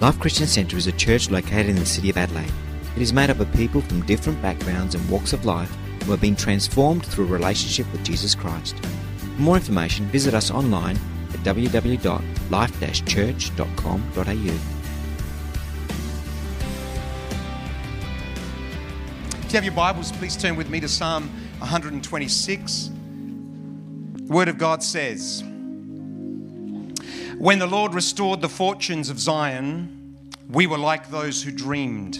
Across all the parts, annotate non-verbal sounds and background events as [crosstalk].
Life Christian Centre is a church located in the city of Adelaide. It is made up of people from different backgrounds and walks of life who have been transformed through a relationship with Jesus Christ. For more information, visit us online at www.life-church.com.au. If you have your Bibles, please turn with me to Psalm 126. The Word of God says, When the Lord restored the fortunes of Zion, we were like those who dreamed.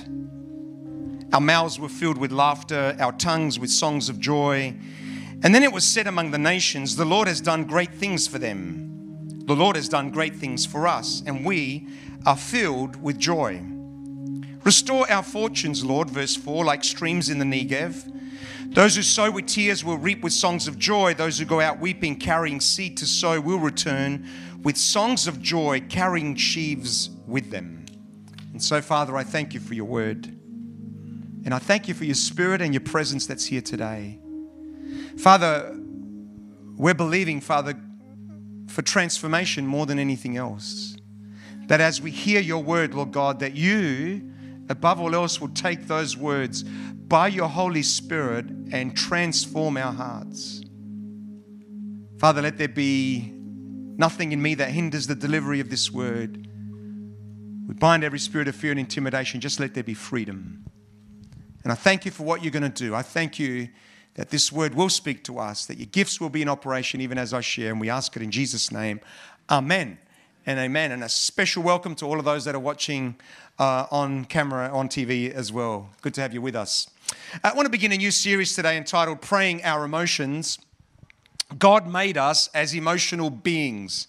Our mouths were filled with laughter, our tongues with songs of joy. And then it was said among the nations, The Lord has done great things for them. The Lord has done great things for us, and we are filled with joy. Restore our fortunes, Lord, verse 4, like streams in the Negev. Those who sow with tears will reap with songs of joy. Those who go out weeping, carrying seed to sow, will return with songs of joy, carrying sheaves with them. And so, Father, I thank you for your word. And I thank you for your spirit and your presence that's here today. Father, we're believing, Father, for transformation more than anything else. That as we hear your word, Lord God, that you, above all else, will take those words by your Holy Spirit and transform our hearts. Father, let there be nothing in me that hinders the delivery of this word. We bind every spirit of fear and intimidation. Just let there be freedom. And I thank you for what you're going to do. I thank you that this word will speak to us, that your gifts will be in operation even as I share. And we ask it in Jesus' name. Amen and amen. And a special welcome to all of those that are watching uh, on camera, on TV as well. Good to have you with us. I want to begin a new series today entitled Praying Our Emotions. God made us as emotional beings,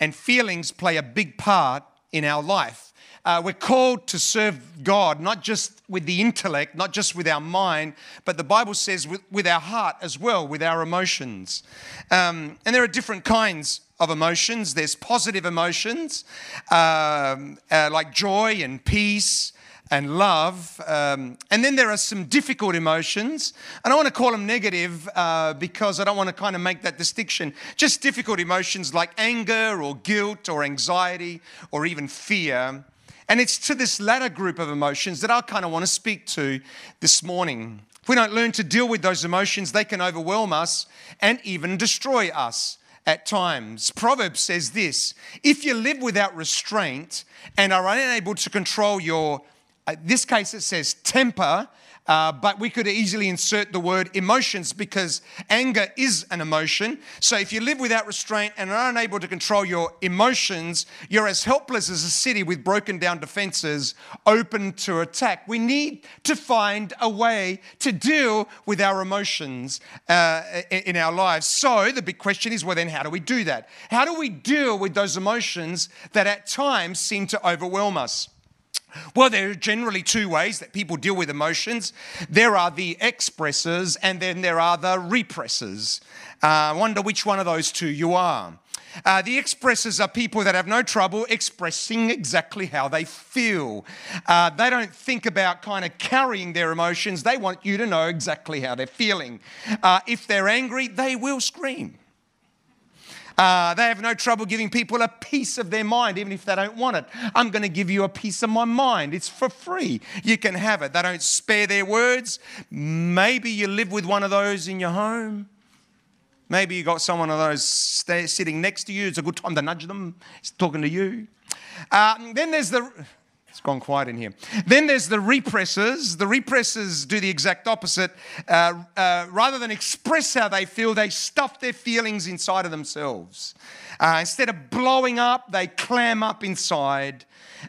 and feelings play a big part in our life. Uh, we're called to serve God, not just with the intellect, not just with our mind, but the Bible says with, with our heart as well, with our emotions. Um, and there are different kinds of emotions. There's positive emotions um, uh, like joy and peace and love. Um, and then there are some difficult emotions. I want to call them negative uh, because I don't want to kind of make that distinction. Just difficult emotions like anger or guilt or anxiety or even fear. And it's to this latter group of emotions that I kind of want to speak to this morning. If we don't learn to deal with those emotions, they can overwhelm us and even destroy us at times. Proverbs says this if you live without restraint and are unable to control your, in uh, this case it says temper, uh, but we could easily insert the word emotions because anger is an emotion. So if you live without restraint and are unable to control your emotions, you're as helpless as a city with broken down defenses open to attack. We need to find a way to deal with our emotions uh, in our lives. So the big question is well, then, how do we do that? How do we deal with those emotions that at times seem to overwhelm us? Well, there are generally two ways that people deal with emotions there are the expressors, and then there are the repressors. Uh, I wonder which one of those two you are. Uh, the expressors are people that have no trouble expressing exactly how they feel. Uh, they don't think about kind of carrying their emotions, they want you to know exactly how they're feeling. Uh, if they're angry, they will scream. Uh, they have no trouble giving people a piece of their mind, even if they don't want it. I'm going to give you a piece of my mind. It's for free. You can have it. They don't spare their words. Maybe you live with one of those in your home. Maybe you got someone of those sitting next to you. It's a good time to nudge them. Talking to you. Uh, then there's the it's gone quiet in here. Then there's the repressors. The repressors do the exact opposite. Uh, uh, rather than express how they feel, they stuff their feelings inside of themselves. Uh, instead of blowing up, they clam up inside.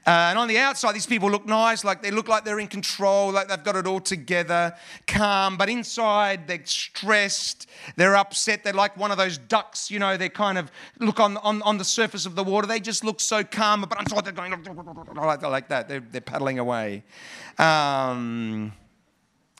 Uh, and on the outside, these people look nice, like they look like they're in control, like they've got it all together, calm. But inside, they're stressed, they're upset. They're like one of those ducks, you know, they kind of look on, on, on the surface of the water. They just look so calm, but inside they're going like that. They're, they're paddling away. Um,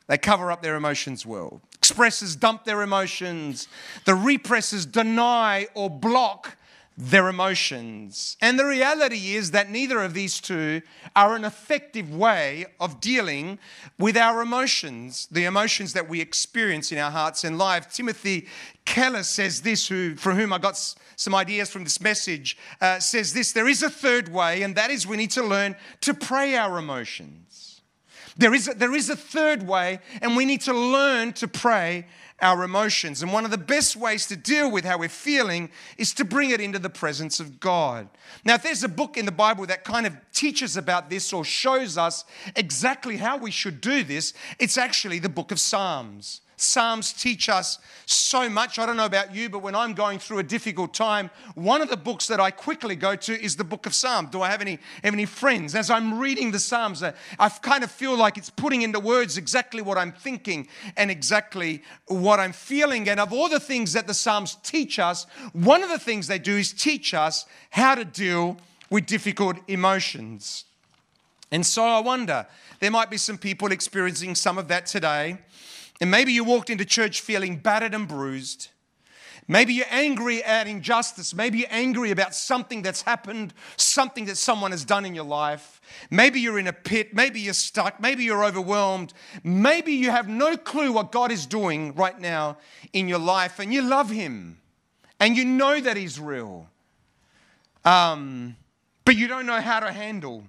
they cover up their emotions well. Expressors dump their emotions. The repressors deny or block their emotions. And the reality is that neither of these two are an effective way of dealing with our emotions, the emotions that we experience in our hearts and lives. Timothy Keller says this, who, from whom I got some ideas from this message, uh, says this there is a third way, and that is we need to learn to pray our emotions. There is a, there is a third way, and we need to learn to pray our emotions. And one of the best ways to deal with how we're feeling is to bring it into the presence of God. Now, if there's a book in the Bible that kind of teaches about this or shows us exactly how we should do this, it's actually the book of Psalms. Psalms teach us so much. I don't know about you, but when I'm going through a difficult time, one of the books that I quickly go to is the book of Psalms. Do I have any, have any friends? As I'm reading the Psalms, I kind of feel like it's putting into words exactly what I'm thinking and exactly what I'm feeling. And of all the things that the Psalms teach us, one of the things they do is teach us how to deal with difficult emotions. And so I wonder, there might be some people experiencing some of that today. And maybe you walked into church feeling battered and bruised. Maybe you're angry at injustice. Maybe you're angry about something that's happened, something that someone has done in your life. Maybe you're in a pit. Maybe you're stuck. Maybe you're overwhelmed. Maybe you have no clue what God is doing right now in your life and you love Him and you know that He's real. Um, but you don't know how to handle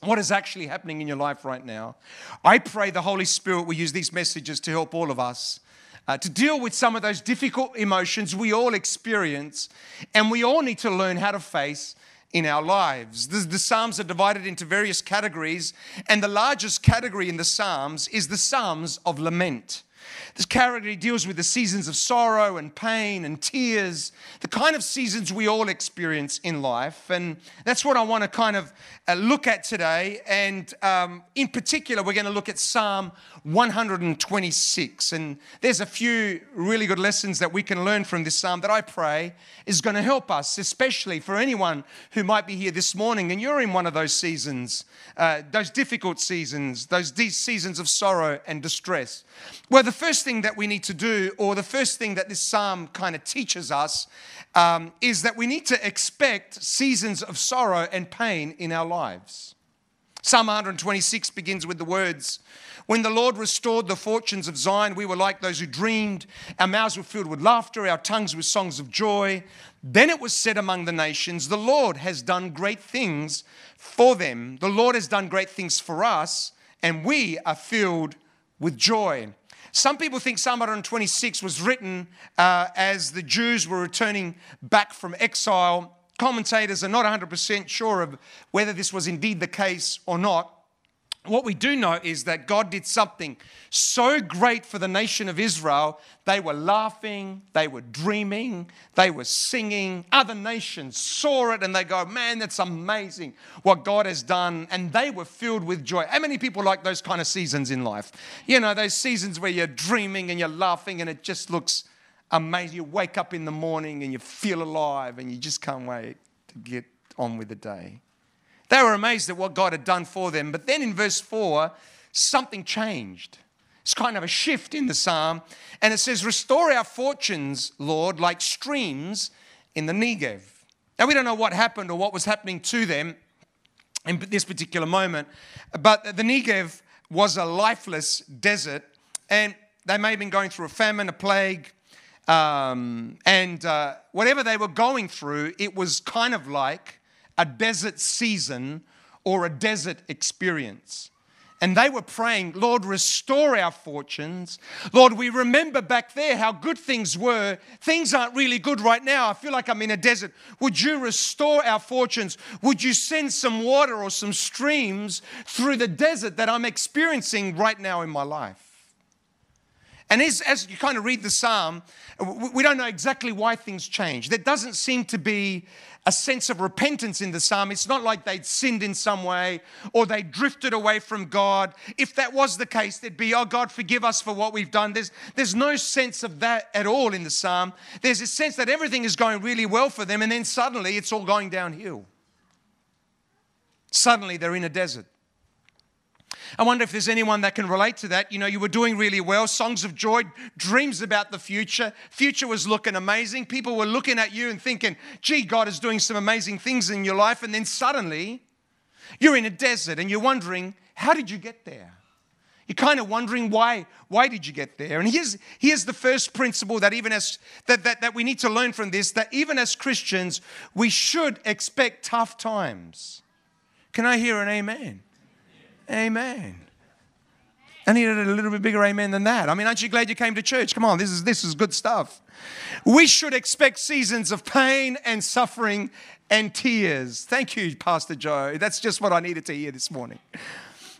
what is actually happening in your life right now. I pray the Holy Spirit will use these messages to help all of us uh, to deal with some of those difficult emotions we all experience and we all need to learn how to face in our lives. The, the, Psalms are divided into various categories, and the largest category in the Psalms is the Psalms of lament. This category deals with the seasons of sorrow and pain and tears, the kind of seasons we all experience in life. And that's what I want to kind of uh, look at today. And um, in particular, we're going to look at Psalm 126. And there's a few really good lessons that we can learn from this psalm that I pray is going to help us, especially for anyone who might be here this morning and you're in one of those seasons, uh, those difficult seasons, those seasons of sorrow and distress. The first thing that we need to do, or the first thing that this psalm kind of teaches us, um, is that we need to expect seasons of sorrow and pain in our lives. Psalm 126 begins with the words When the Lord restored the fortunes of Zion, we were like those who dreamed. Our mouths were filled with laughter, our tongues with songs of joy. Then it was said among the nations, The Lord has done great things for them. The Lord has done great things for us, and we are filled with joy. Some people think Psalm 126 was written uh, as the Jews were returning back from exile commentators are not 100% sure of whether this was indeed the case or not. What we do know is that God did something so great for the nation of Israel. They were laughing, they were dreaming, they were singing. Other nations saw it and they go, Man, that's amazing what God has done. And they were filled with joy. How many people like those kind of seasons in life? You know, those seasons where you're dreaming and you're laughing and it just looks amazing. You wake up in the morning and you feel alive and you just can't wait to get on with the day. They were amazed at what God had done for them. But then in verse 4, something changed. It's kind of a shift in the psalm. And it says, Restore our fortunes, Lord, like streams in the Negev. Now, we don't know what happened or what was happening to them in this particular moment, but the Negev was a lifeless desert, and they may have been going through a famine, a plague, um, and uh, whatever they were going through, it was kind of like a desert season or a desert experience. And they were praying, Lord, restore our fortunes. Lord, we remember back there how good things were. Things aren't really good right now. I feel like I'm in a desert. Would you restore our fortunes? Would you send some water or some streams through the desert that I'm experiencing right now in my life? And as, as, you kind of read the psalm, we don't know exactly why things change. There doesn't seem to be a sense of repentance in the psalm. It's not like they'd sinned in some way or they drifted away from God. If that was the case, there'd be, oh, God, forgive us for what we've done. There's, there's no sense of that at all in the psalm. There's a sense that everything is going really well for them, and then suddenly it's all going downhill. Suddenly they're in a desert. I wonder if there's anyone that can relate to that. You know, you were doing really well, songs of joy, dreams about the future. Future was looking amazing. People were looking at you and thinking, gee, God is doing some amazing things in your life. And then suddenly, you're in a desert and you're wondering, how did you get there? You're kind of wondering why, why did you get there? And here's, here's the first principle that even as that, that, that we need to learn from this, that even as Christians, we should expect tough times. Can I hear an amen? Amen. I needed a little bit bigger amen than that. I mean, aren't you glad you came to church? Come on, this is this is good stuff. We should expect seasons of pain and suffering and tears. Thank you, Pastor Joe. That's just what I needed to hear this morning.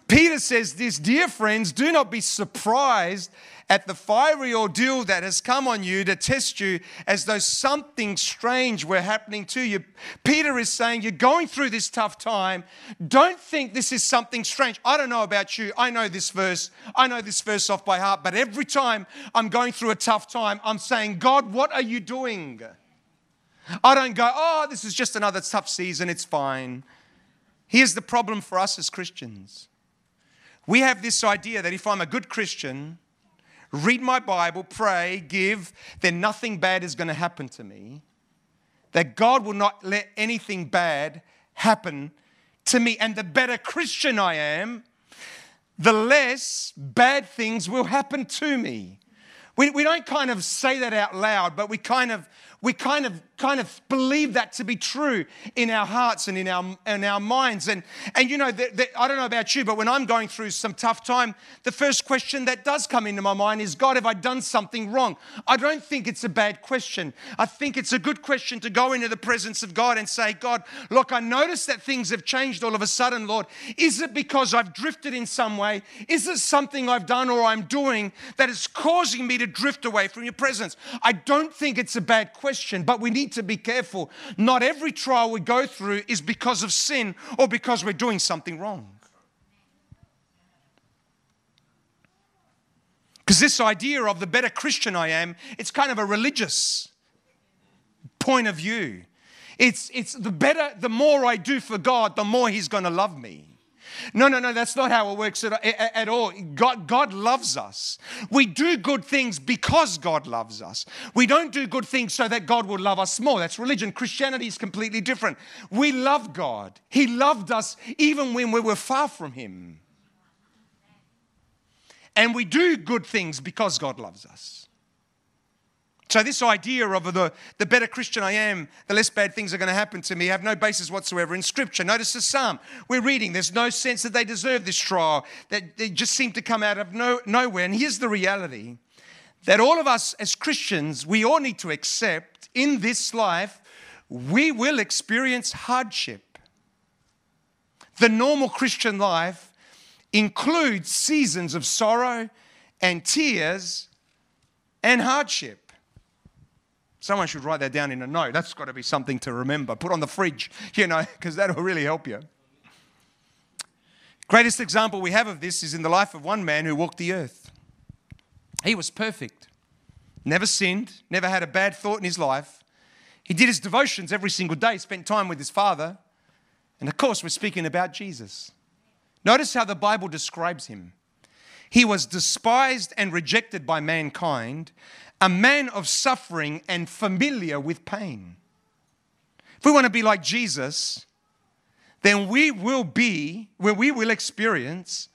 Peter says this, dear friends, do not be surprised at the fiery ordeal that has come on you to test you as though something strange were happening to you. Peter is saying, You're going through this tough time. Don't think this is something strange. I don't know about you. I know this verse. I know this verse off by heart. But every time I'm going through a tough time, I'm saying, God, what are you doing? I don't go, Oh, this is just another tough season. It's fine. Here's the problem for us as Christians. We have this idea that if I'm a good Christian, read my Bible, pray, give, then nothing bad is going to happen to me. That God will not let anything bad happen to me. And the better Christian I am, the less bad things will happen to me. We, we don't kind of say that out loud, but we kind of we kind of kind of believe that to be true in our hearts and in our in our minds. And and you know I don't know about you but when I'm going through some tough time the first question that does come into my mind is God have I done something wrong? I don't think it's a bad question. I think it's a good question to go into the presence of God and say God look I notice that things have changed all of a sudden Lord. Is it because I've drifted in some way? Is it something I've done or I'm doing that is causing me to drift away from your presence? I don't think it's a bad question but we need need to be careful. Not every trial we go through is because of sin or because we're doing something wrong. Because this idea of the better Christian I am, it's kind of a religious point of view. It's, it's the better, the more I do for God, the more He's going to love me. No, no, no, that's not how it works at, at, all. God, God loves us. We do good things because God loves us. We don't do good things so that God will love us more. That's religion. Christianity is completely different. We love God. He loved us even when we were far from Him. And we do good things because God loves us. So, this idea of the, the better Christian I am, the less bad things are going to happen to me, have no basis whatsoever in Scripture. Notice the psalm we're reading. There's no sense that they deserve this trial, that they just seem to come out of no, nowhere. And here's the reality that all of us as Christians, we all need to accept in this life, we will experience hardship. The normal Christian life includes seasons of sorrow and tears and hardship. Someone should write that down in a note. That's got to be something to remember. Put on the fridge, [laughs] you know, because that'll really help you. Greatest example we have of this is in the life of one man who walked the earth. He was perfect, never sinned, never had a bad thought in his life. He did his devotions every single day, spent time with his father. And of course, we're speaking about Jesus. Notice how the Bible describes him. He was despised and rejected by mankind, a man of suffering and familiar with pain. If we want to be like Jesus, then we will be, where we will experience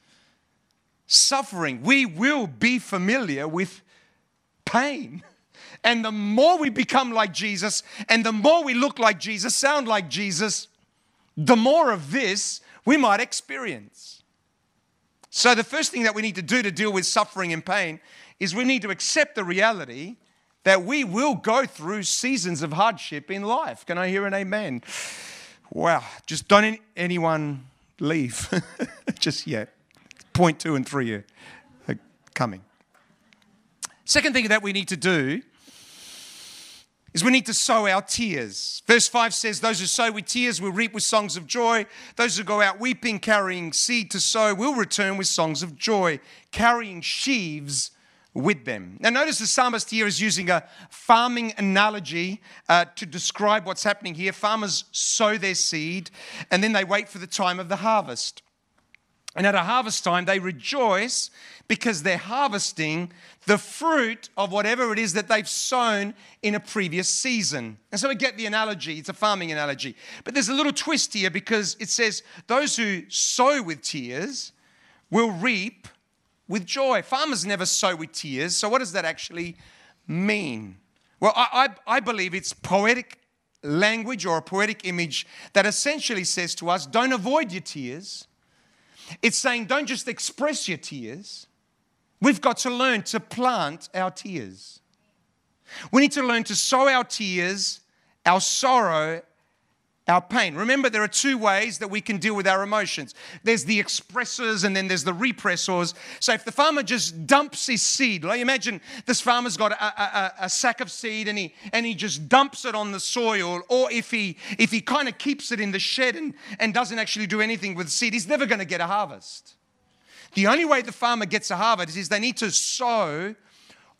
suffering. We will be familiar with pain. [laughs] And the more we become like Jesus, and the more we look like Jesus, sound like Jesus, the more of this we might experience. So, the first thing that we need to do to deal with suffering and pain is we need to accept the reality that we will go through seasons of hardship in life. Can I hear an amen? Wow, just don't anyone leave [laughs] just yet. Point two and three are coming. Second thing that we need to do is we need to sow our tears. Verse 5 says, Those who sow with tears will reap with songs of joy. Those who go out weeping, carrying seed to sow, will return with songs of joy, carrying sheaves with them. Now, notice the psalmist here is using a farming analogy uh, to describe what's happening here. Farmers sow their seed and then they wait for the time of the harvest. And at a harvest time, they rejoice because they're harvesting the fruit of whatever it is that they've sown in a previous season. And so we get the analogy, it's a farming analogy. But there's a little twist here because it says, Those who sow with tears will reap with joy. Farmers never sow with tears. So, what does that actually mean? Well, I, I, I believe it's poetic language or a poetic image that essentially says to us, Don't avoid your tears it's saying don't just express your tears. We've got to learn to plant our tears. We need to learn to sow our tears, our sorrow, our pain. Remember, there are two ways that we can deal with our emotions there's the expressors and then there's the repressors. So, if the farmer just dumps his seed, like imagine this farmer's got a, a, a, sack of seed and he, and he just dumps it on the soil, or if he, if he kind of keeps it in the shed and, and doesn't actually do anything with the seed, he's never going to get a harvest. The only way the farmer gets a harvest is they need to sow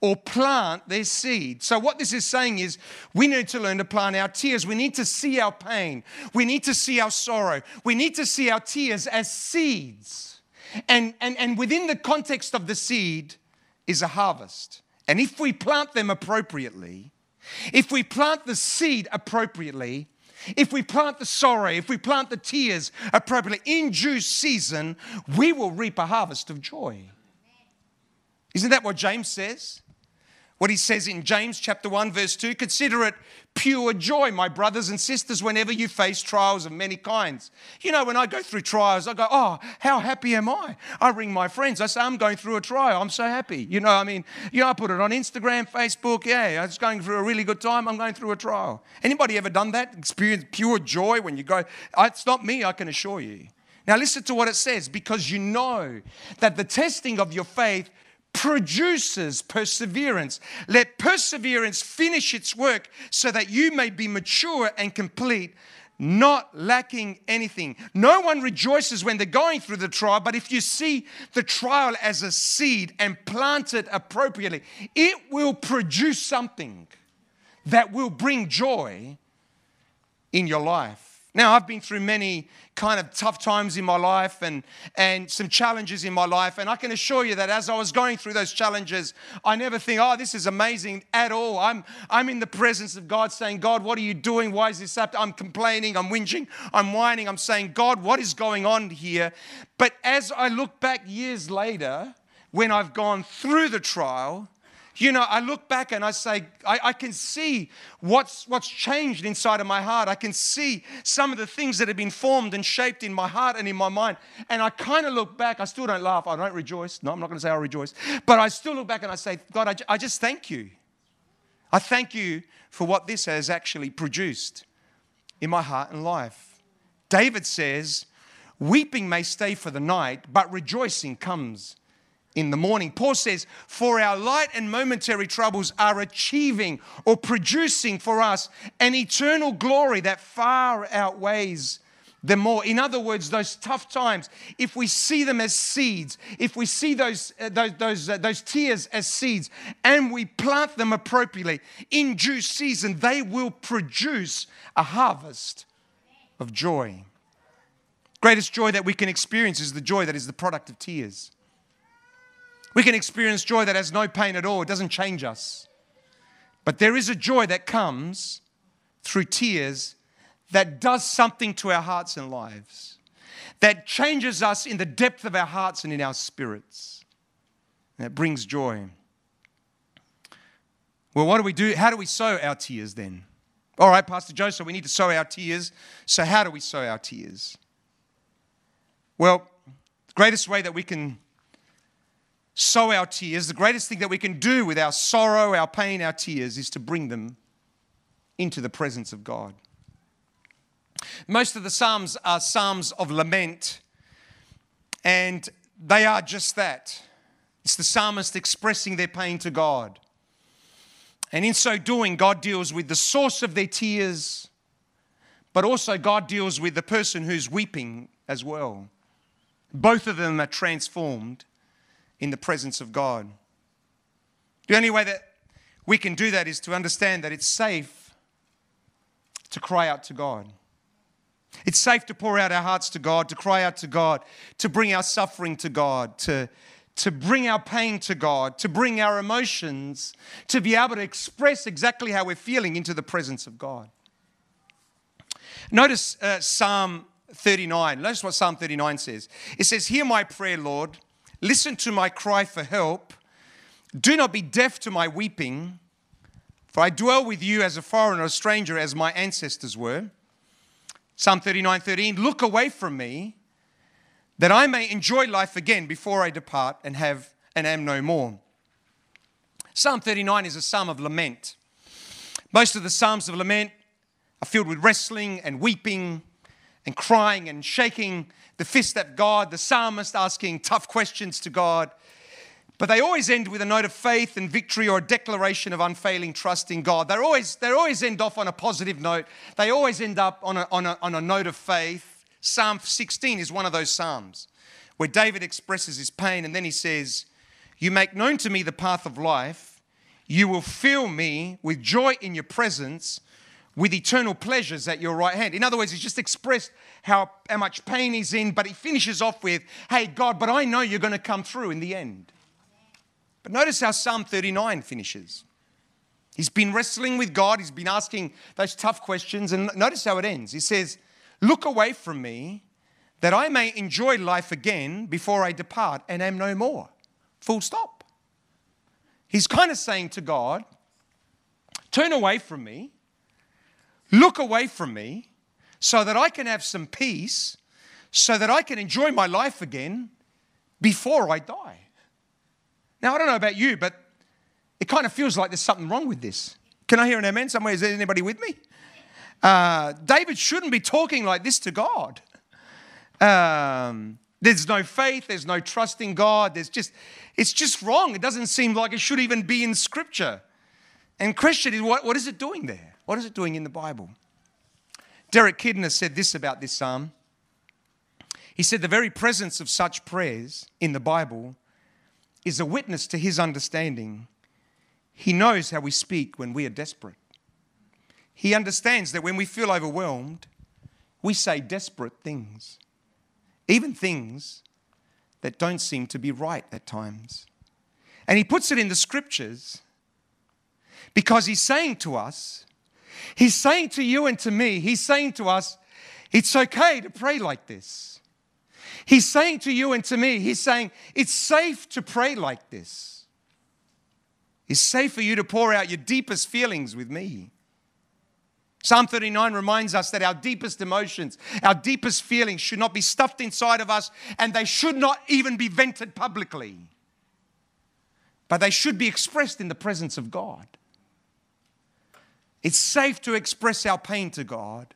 or plant their seed. So, what this is saying is we need to learn to plant our tears. We need to see our pain. We need to see our sorrow. We need to see our tears as seeds. And, and, and within the context of the seed is a harvest. And if we plant them appropriately, if we plant the seed appropriately, if we plant the sorrow, if we plant the tears appropriately in due season, we will reap a harvest of joy. Isn't that what James says? What he says in James chapter 1 verse 2 consider it pure joy my brothers and sisters whenever you face trials of many kinds. You know when i go through trials i go oh how happy am i? I ring my friends. I say i'm going through a trial. I'm so happy. You know i mean? You know i put it on instagram facebook. Yeah i was going through a really good time. I'm going through a trial. Anybody ever done that? Experience pure joy when you go ah, it's not me i can assure you. Now listen to what it says because you know that the testing of your faith produces perseverance. Let perseverance finish its work so that you may be mature and complete, not lacking anything. No one rejoices when they're going through the trial, but if you see the trial as a seed and plant it appropriately, it will produce something that will bring joy in your life. Now, I've been through many kind of tough times in my life and, and some challenges in my life. And I can assure you that as I was going through those challenges, I never think, oh, this is amazing at all. I'm, I'm in the presence of God saying, God, what are you doing? Why is this happening? I'm complaining, I'm whinging, I'm whining, I'm saying, God, what is going on here? But as I look back years later, when I've gone through the trial, you know, I look back and I say, I, I, can see what's, what's changed inside of my heart. I can see some of the things that have been formed and shaped in my heart and in my mind. And I kind of look back. I still don't laugh. I don't rejoice. No, I'm not going to say I rejoice. But I still look back and I say, God, I, I just thank you. I thank you for what this has actually produced in my heart and life. David says, Weeping may stay for the night, but rejoicing comes in the morning. Paul says, For our light and momentary troubles are achieving or producing for us an eternal glory that far outweighs them more. In other words, those tough times, if we see them as seeds, if we see those, uh, those, those, uh, those tears as seeds, and we plant them appropriately in due season, they will produce a harvest of joy. Greatest joy that we can experience is the joy that is the product of tears. We can experience joy that has no pain at all, it doesn't change us. But there is a joy that comes through tears that does something to our hearts and lives, that changes us in the depth of our hearts and in our spirits. It brings joy. Well, what do we do? How do we sow our tears then? All right, Pastor Joe, so we need to sow our tears. So, how do we sow our tears? Well, the greatest way that we can sow our tears, the greatest thing that we can do with our sorrow, our pain, our tears is to bring them into the presence of God. Most of the Psalms are Psalms of lament, and they are just that. It's the psalmist expressing their pain to God. And in so doing, God deals with the source of their tears, but also God deals with the person who's weeping as well. Both of them are transformed in the presence of God. The only way that we can do that is to understand that it's safe to cry out to God. It's safe to pour out our hearts to God, to cry out to God, to bring our suffering to God, to, to bring our pain to God, to bring our emotions, to be able to express exactly how we're feeling into the presence of God. Notice uh, Psalm 39. Notice what Psalm 39 says. It says, Hear my prayer, Lord. Listen to my cry for help. Do not be deaf to my weeping, for I dwell with you as a foreigner, a stranger, as my ancestors were. Psalm 39 13, look away from me that I may enjoy life again before I depart and have and am no more. Psalm 39 is a psalm of lament. Most of the psalms of lament are filled with wrestling and weeping and crying and shaking the fist at God, the psalmist asking tough questions to God. But they always end with a note of faith and victory or a declaration of unfailing trust in God. They're always, they always end off on a positive note. They always end up on a, on, a, on a note of faith. Psalm 16 is one of those Psalms where David expresses his pain and then he says, You make known to me the path of life. You will fill me with joy in your presence, with eternal pleasures at your right hand. In other words, he's just expressed how, how much pain he's in, but he finishes off with, Hey, God, but I know you're going to come through in the end. But notice how Psalm 39 finishes. He's been wrestling with God, he's been asking those tough questions, and notice how it ends. He says, Look away from me that I may enjoy life again before I depart and am no more. Full stop. He's kind of saying to God, Turn away from me, look away from me, so that I can have some peace, so that I can enjoy my life again before I die. Now, I don't know about you, but it kind of feels like there's something wrong with this. Can I hear an amen somewhere? Is there anybody with me? Uh, David shouldn't be talking like this to God. Um, there's no faith, there's no trust in God. There's just, it's just wrong. It doesn't seem like it should even be in Scripture. And question is, what, what is it doing there? What is it doing in the Bible? Derek Kidner said this about this psalm. He said, The very presence of such prayers in the Bible is a witness to his understanding. He knows how we speak when we are desperate. He understands that when we feel overwhelmed, we say desperate things, even things that don't seem to be right at times. And he puts it in the scriptures because he's saying to us, he's saying to you and to me, he's saying to us, it's okay to pray like this. He's saying to you and to me, He's saying, it's safe to pray like this. It's safe for you to pour out your deepest feelings with me. Psalm 39 reminds us that our deepest emotions, our deepest feelings should not be stuffed inside of us and they should not even be vented publicly. But they should be expressed in the presence of God. It's safe to express our pain to God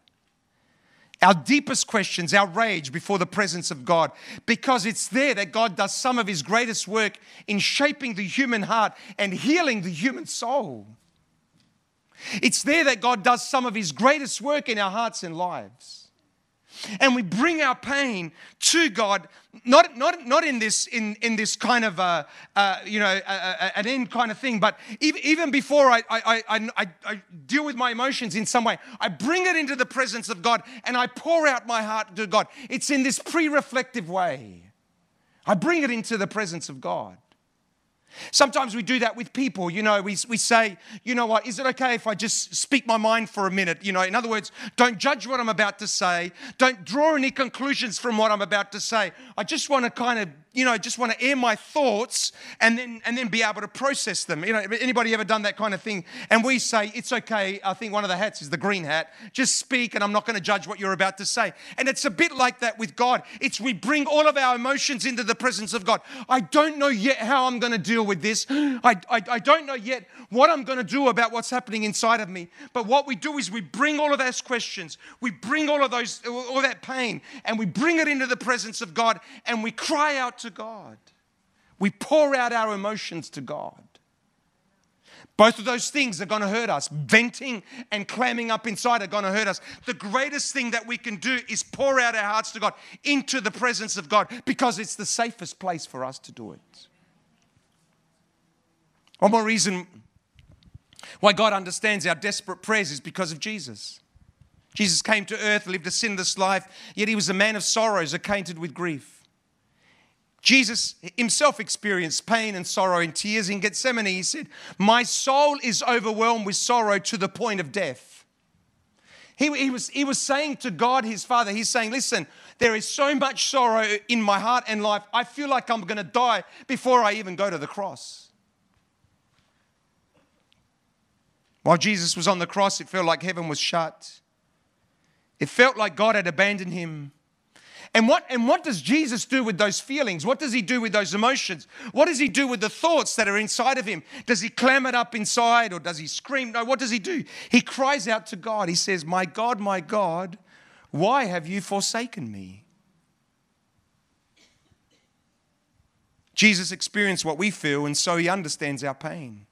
our deepest questions, our rage before the presence of God, because it's there that God does some of His greatest work in shaping the human heart and healing the human soul. It's there that God does some of His greatest work in our hearts and lives and we bring our pain to God, not, not, not in, this, in, in this kind of, a, uh, you know, a, a, an end kind of thing, but even, even before I, I, I, I, deal with my emotions in some way, I bring it into the presence of God and I pour out my heart to God. It's in this pre reflective way. I bring it into the presence of God. Sometimes we do that with people. You know, we, we say, you know what, is it okay if I just speak my mind for a minute? You know, in other words, don't judge what I'm about to say. Don't draw any conclusions from what I'm about to say. I just want to kind of you know, just want to air my thoughts and then and then be able to process them. You know, anybody ever done that kind of thing? And we say, it's okay. I think one of the hats is the green hat. Just speak, and I'm not going to judge what you're about to say. And it's a bit like that with God. It's we bring all of our emotions into the presence of God. I don't know yet how I'm going to deal with this. I, I, I don't know yet what I'm going to do about what's happening inside of me. But what we do is we bring all of those questions, we bring all of those, all that pain, and we bring it into the presence of God, and we cry out to God. We pour out our emotions to God. Both of those things are going to hurt us. Venting and clamming up inside are going to hurt us. The greatest thing that we can do is pour out our hearts to God into the presence of God because it's the safest place for us to do it. One more reason why God understands our desperate prayers is because of Jesus. Jesus came to earth, lived a sinless life, yet he was a man of sorrows, acquainted with grief. Jesus himself experienced pain and sorrow and tears in Gethsemane. He said, My soul is overwhelmed with sorrow to the point of death. He, he, was, he was saying to God, his Father, He's saying, Listen, there is so much sorrow in my heart and life. I feel like I'm going to die before I even go to the cross. While Jesus was on the cross, it felt like heaven was shut. It felt like God had abandoned him. And what, and what does Jesus do with those feelings? What does he do with those emotions? What does he do with the thoughts that are inside of him? Does he clam it up inside or does he scream? No, what does he do? He cries out to God. He says, My God, my God, why have you forsaken me? Jesus experienced what we feel, and so he understands our pain.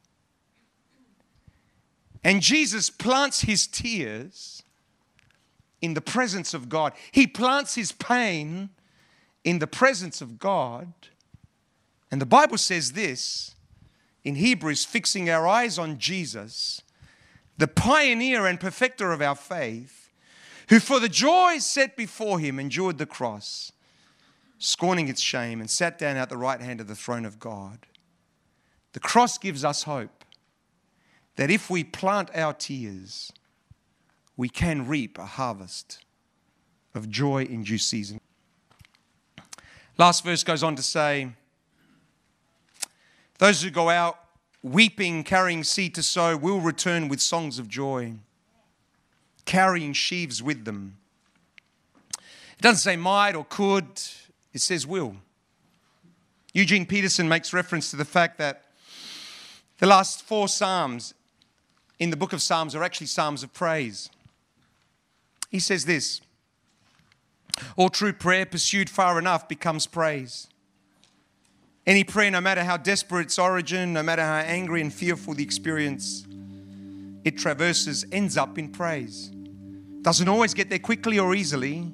And Jesus plants his tears in the presence of God. He plants his pain in the presence of God. And the Bible says this in Hebrews, fixing our eyes on Jesus, the pioneer and perfecter of our faith, who for the joy set before him endured the cross, scorning its shame, and sat down at the right hand of the throne of God. The cross gives us hope that if we plant our tears, we can reap a harvest of joy in due season. Last verse goes on to say, Those who go out weeping, carrying seed to sow, will return with songs of joy, carrying sheaves with them. It doesn't say might or could, it says will. Eugene Peterson makes reference to the fact that the last four Psalms in the book of Psalms are actually Psalms of praise. He says this All true prayer pursued far enough becomes praise. Any prayer, no matter how desperate its origin, no matter how angry and fearful the experience it traverses, ends up in praise. Doesn't always get there quickly or easily.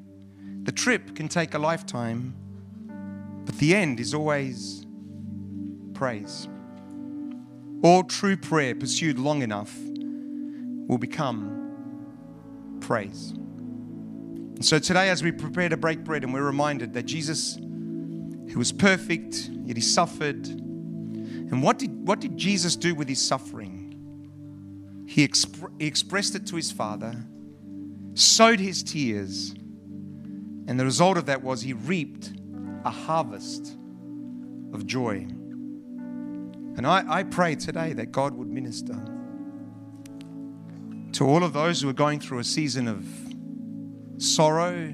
The trip can take a lifetime, but the end is always praise. All true prayer pursued long enough will become praise. And so today, as we prepare to break bread and we're reminded that Jesus, who was perfect, yet he suffered. And what did, what did Jesus do with his suffering? He, exp- he expressed it to his Father, sowed his tears, and the result of that was he reaped a harvest of joy. And I, I pray today that God would minister to all of those who are going through a season of sorrow,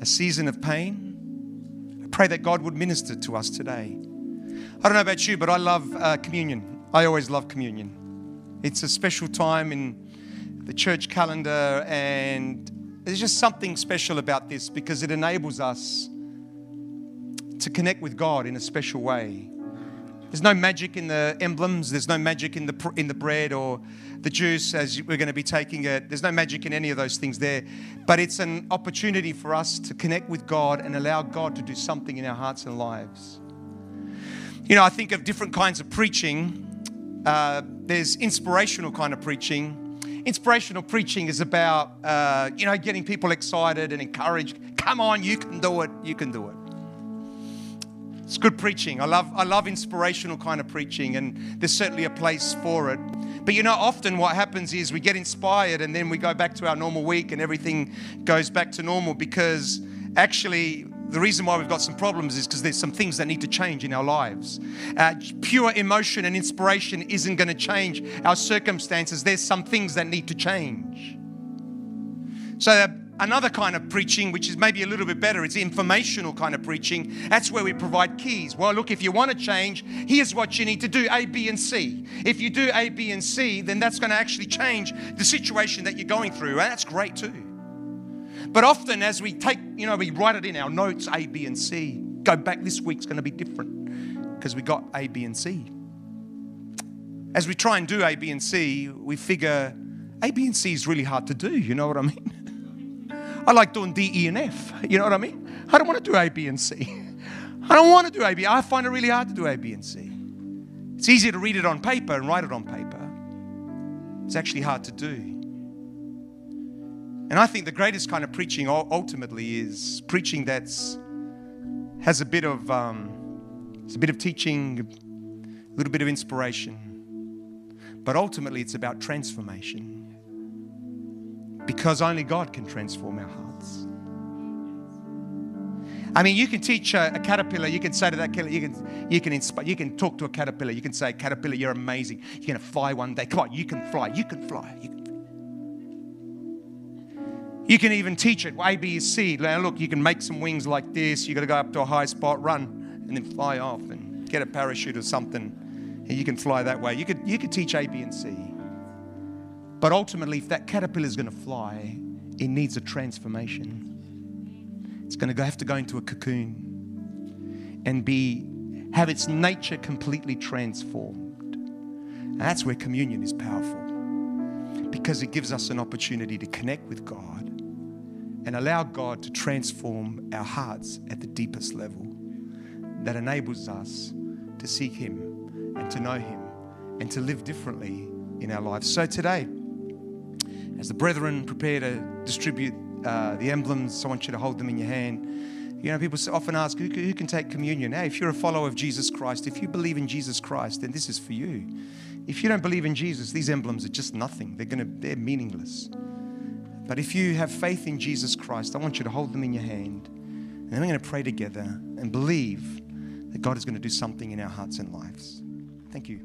a season of pain. I pray that God would minister to us today. I don't know about you, but I love uh, communion. I always love communion. It's a special time in the church calendar, and there's just something special about this because it enables us to connect with God in a special way. There's no magic in the emblems. There's no magic in the in the bread or the juice as we're going to be taking it. There's no magic in any of those things there, but it's an opportunity for us to connect with God and allow God to do something in our hearts and lives. You know, I think of different kinds of preaching. Uh, there's inspirational kind of preaching. Inspirational preaching is about, uh, you know, getting people excited and encouraged. Come on, you can do it. You can do it. It's good preaching. I love, I love inspirational kind of preaching, and there's certainly a place for it. But you know, often what happens is we get inspired and then we go back to our normal week and everything goes back to normal because actually the reason why we've got some problems is because there's some things that need to change in our lives. Uh, pure emotion and inspiration isn't going to change our circumstances. There's some things that need to change. So, another kind of preaching, which is maybe a little bit better, it's informational kind of preaching. That's where we provide keys. Well, look, if you want to change, here's what you need to do A, B, and C. If you do A, B, and C, then that's going to actually change the situation that you're going through. And that's great too. But often, as we take, you know, we write it in our notes A, B, and C, go back this week's going to be different because we got A, B, and C. As we try and do A, B, and C, we figure A, B, and C is really hard to do. You know what I mean? I like doing D, E, and F. You know what I mean? I don't want to do A, B, and C. [laughs] I don't want to do A, B. I find it really hard to do A, B, and C. It's easy to read it on paper and write it on paper. It's actually hard to do. And I think the greatest kind of preaching ultimately is preaching that's has a bit of um, it's a bit of teaching, a little bit of inspiration, but ultimately it's about transformation because only God can transform our hearts. I mean, you can teach a, a, caterpillar. You can say to that caterpillar, you can, you can inspire, you can talk to a caterpillar. You can say, caterpillar, you're amazing. You're going to fly one day. Come on, you can fly. You can fly. You can you can even teach it A, B, C. Now, look, you can make some wings like this. You got to go up to a high spot, run, and then fly off and get a parachute or something. And you can fly that way. You could, you could teach A, B, and C. But ultimately, if that caterpillar is going to fly, it needs a transformation. It's going to have to go into a cocoon and be have its nature completely transformed. And that's where communion is powerful because it gives us an opportunity to connect with God and allow God to transform our hearts at the deepest level that enables us to seek Him and to know Him and to live differently in our lives. So today, as the brethren prepare to distribute uh, the emblems, I want you to hold them in your hand. You know, people often ask, who, who can take communion? Hey, if you're a follower of Jesus Christ, if you believe in Jesus Christ, then this is for you. If you don't believe in Jesus, these emblems are just nothing. They're gonna, they're meaningless. But if you have faith in Jesus Christ, I want you to hold them in your hand. And then we're going to pray together and believe that God is going to do something in our hearts and lives. Thank you.